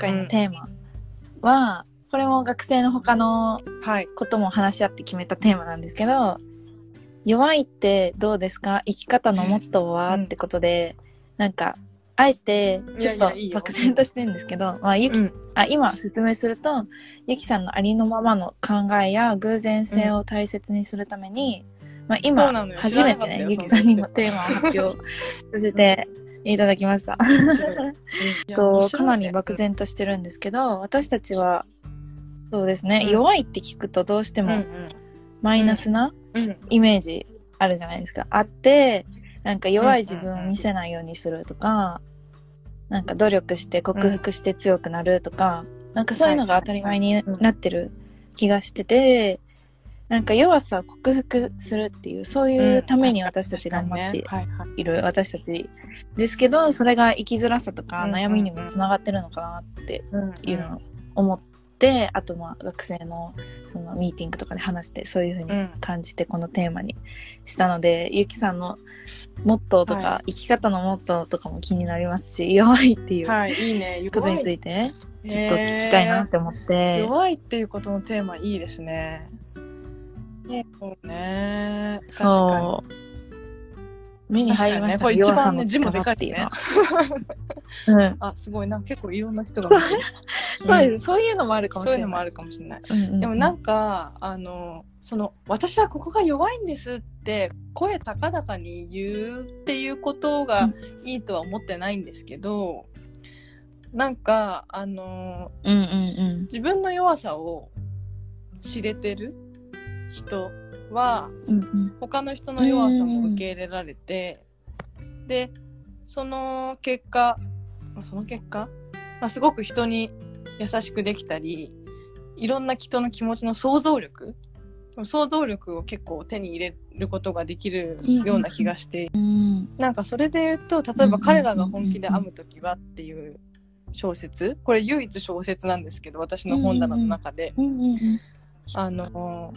回のテーマは、これも学生の他のはい。ことも話し合って決めたテーマなんですけど、弱いってどうですか？生き方のモットーは、うんってことで、なんか、あえて、ちょっと漠然としてるんですけど、まあ、ゆき、うん。あ、今説明すると、ゆきさんのありのままの考えや偶然性を大切にするために、まあ、そ今初めてね、ゆきさんにもテーマを発表させていただきました。と、かなり漠然としてるんですけど、私たちは、そうですね、うん。弱いって聞くとどうしてもうんうん。マイナスなうん。イメージあるじゃないですか。あって、なんか弱い自分を見せないようにするとか、なんか努力して克服して強くなるとか、なんかそういうのが当たり前になってる気がしてて、なんか弱さを克服するっていう、そういうために私たち頑張ってはいる私たちですけど、それが生きづらさとかうん悩みにもつながってるのかなってうんいうのを思って、あとまあ学生のそのミーティングとかで話してそういうふうにうん。感じてこのテーマにしたので、ゆきさんのモットーとか、は生き方のモットーとかも気になりますし、弱いっていうはい、いいね。ことについてちょっと聞きたいなって思って、弱いっていうことのテーマいいですね。そうね。確かそう。目に入りましたね、これ一番ね字もでかい力っていうの。うん。あ、すごい。な結構いろんな人が。そうです、そういうのもあるかもしれない。そういうのもあるかもしれない。でもなんか、あの、その、私はここが弱いんですって、声高々に言うっていうことがいいとは思ってないんですけど、なんか、あの、うんうん自分の弱さを知れてる人は、他の人の弱さも受け入れられて、で、その結果、まあその結果、まあ、すごく人に優しくできたり、いろんな人の気持ちの想像力、想像力を結構手に入れることができるような気がして、うん。なんかそれで言うと、例えば彼らが本気で編むときはっていう小説、これ唯一小説なんですけど、私の本棚の中で、あの、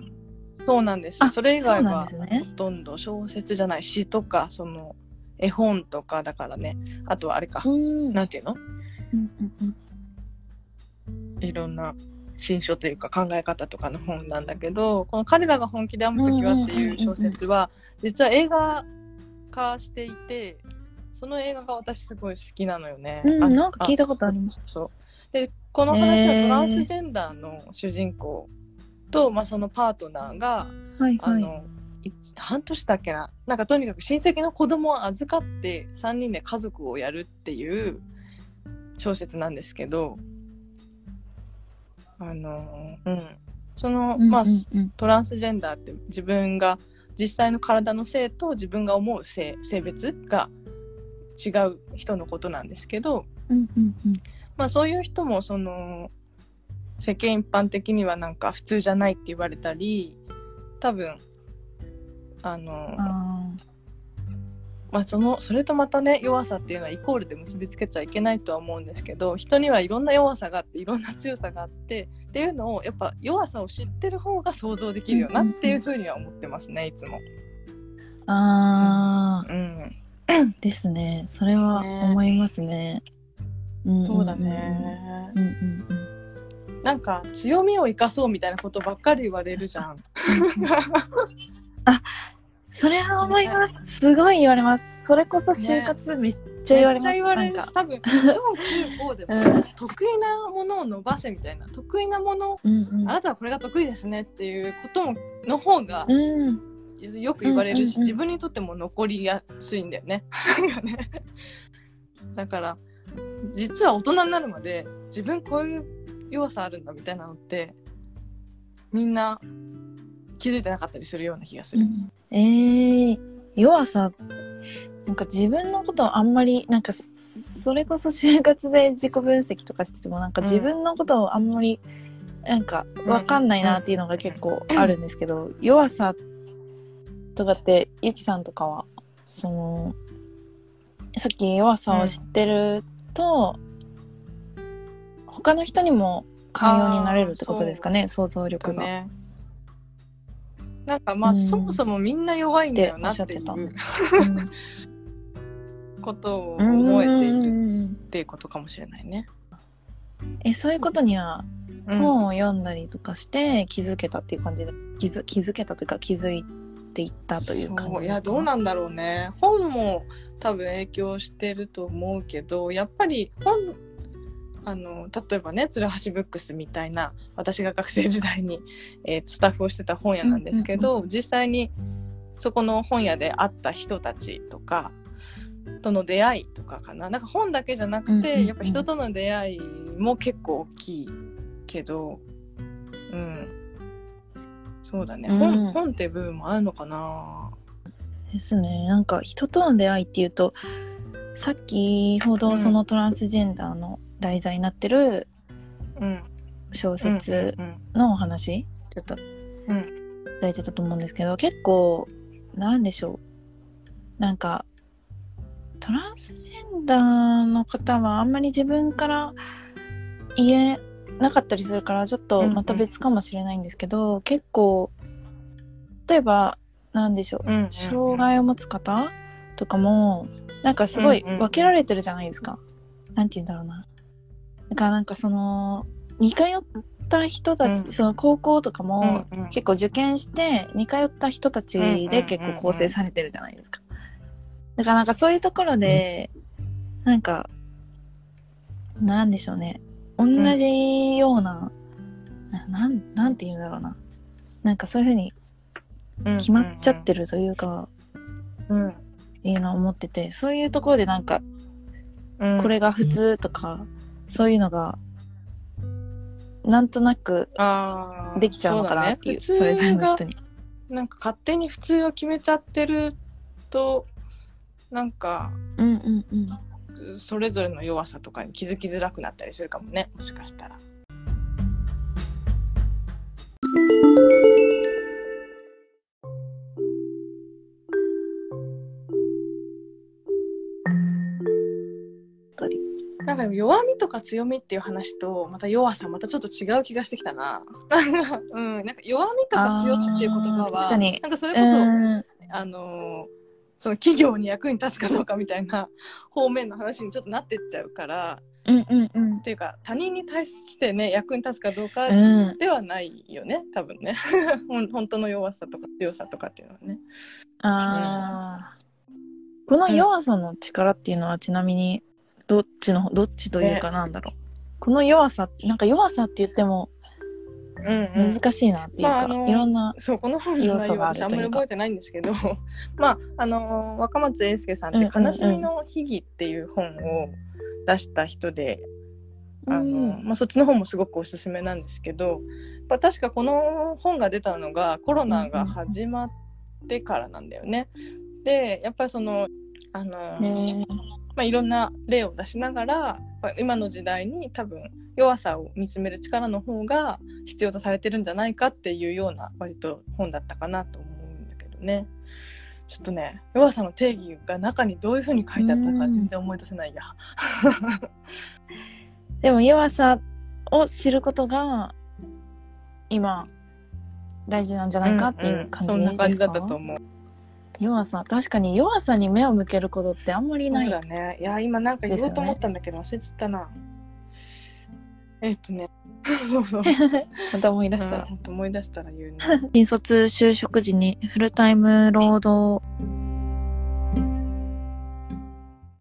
そうなんです。あそれ以外はね。ほとんど小説じゃない詩とかその絵本とかだからね。あとはあれか、うん。なんていうの？うんうんいろんな新書というか考え方とかの本なんだけどこの「彼らが本気で編む時は」っていう小説は実は映画化していてその映画が私すごい好きなのよね。うん、あなんか聞いたことあります。そう。でこの話はトランスジェンダーの主人公と、まあ、そのパートナーがはいはい。あの、い半年だっけな。なんかとにかく親戚の子供を預かって3人で家族をやるっていう小説なんですけどあのうん。その、まあ、トランスジェンダーって自分が実際の体の性と自分が思う性性別が違う人のことなんですけど、うんうんうん。まあそういう人もその世間一般的にはなんか普通じゃないって言われたり多分あのあまあそのそれとまたね弱さっていうのはイコールで結びつけちゃいけないとは思うんですけど人にはいろんな弱さがあっていろんな強さがあってっていうのをやっぱ弱さを知ってる方が想像できるよなっていうふうには思ってますねいつも。ーあうん、ー、ですね。それは思いますね。んんんそうだ。ねうんうんうん。なんか強みを生かそうみたいなことばっかり言われるじゃん。それは思います。すごい言われます。それこそ就活めっちゃ言われます。めっちゃ言われる多分小中高でも、うん得意なものを伸ばせみたいな得意なものうんうんあなたはこれが得意ですねっていうこともの方がうん。よく言われるし、うんうんうん自分にとっても残りやすいんだよね。ね だから実は大人になるまで自分こういう弱さあるんだみたいなのってみんな気づいてなかったりするような気がする。えー、弱さ、なんか自分のことをあんまり、なんかそれこそ就活で自己分析とかしてても、なんか自分のことをあんまり、なんかわかんないなっていうのが結構あるんですけど、弱さとかって、ゆきさんとかは、その、さっき弱さを知ってると、他の人にも寛容になれるってことですかね、想像力が。ね。なんかまあ、うん。そもそもみんな弱いんだよなっていうことを思えているるっていうことかもしれないね。えそういうことにはうん。本を読んだりとかして気づけたっていう感じで気づ気づけたというか気づいていったという感じいやどうなんだろうね。本も多分影響してると思うけどやっぱり本あの例えばね鶴橋ブックスみたいな私が学生時代に、えースタッフをしてた本屋なんですけど、実際にそこの本屋で会った人たちとかとの出会いとかかな。なんか本だけじゃなくて、うんうんうん。やっぱ人との出会いも結構大きいけどうん。そうだね、うん。本本って部分もあるのかな？ですね。なんか人との出会いっていうとさっきほどそのトランスジェンダーの題材になってるうん。小説うんのお話、ちょっと。うん。いてたと思うんですけど結構なんでしょう？なんかトランスジェンダーの方はあんまり自分から言えなかったりするからちょっとまた別かもしれないんですけど、結構例えばなんでしょう、うんうんうん。障害を持つ方とかもなんかすごい分けられてるじゃないですか。なんて言うんだろうな。だからなんかその似通った人たち、うん。その高校とかも、うんうん。結構受験して似通った人たちで結構構成されてるじゃないですか。だからなんかそういうところで、なんか、なんでしょうね。同じような、ななん、なんて言うんだろうな。なんかそういうふうに決まっちゃってるというか、うん。っていうのを思ってて、そういうところでなんか、うん。これが普通とか、そういうのが、なんとなくできちゃうのかなっていう、そそれぞれの人に。なんか勝手に普通を決めちゃってるとなんかうんうんうん。それぞれの弱さとかに気づきづらくなったりするかもねもしかしたら。弱みとか強みっていう話とまた弱さまたちょっと違う気がしてきたな。なんかうん、なんか弱みとか強みっていう言葉はなんかそれこそ、うん。あのーその企業に役に立つかどうかみたいな方面の話にちょっとなってっちゃうからうんうんうん。っていうか他人に対してね役に立つかどうかうんではないよね多分ね。本当の弱さとか強さとかっていうのはね。ああ、この弱さの力っていうのはちなみにどっちのどっちというかなんだろう、この弱さなんか弱さって言ってもうんうん。難しいなっていうか、まああのいろんなそうこの本の内容は私あんまり覚えてないんですけど まああのー若松英介さんって「うんうんうん。悲しみの秘技」っていう本を出した人で、あのうん。まあ、そっちの本もすごくおすすめなんですけど、まあ、確かこの本が出たのがコロナが始まってからなんだよね。でやっぱりそのあのまあ、いろんな例を出しながらまあ今の時代に多分弱さを見つめる力の方が必要とされてるんじゃないかっていうような割と本だったかなと思うんだけどねちょっとね弱さの定義が中にどういうふうに書いてあったか全然思い出せないや。でも弱さを知ることが今大事なんじゃないかっていう感じんんそんな感ですか、じだったと思う。弱さ確かに弱さに目を向けることってあんまりないそうだね。いや今なんか言おうと思ったんだけど忘れちゃったな。えっとね。そうそう。また思い出したら、うん思い出したら言うね。新卒就職時にフルタイム労働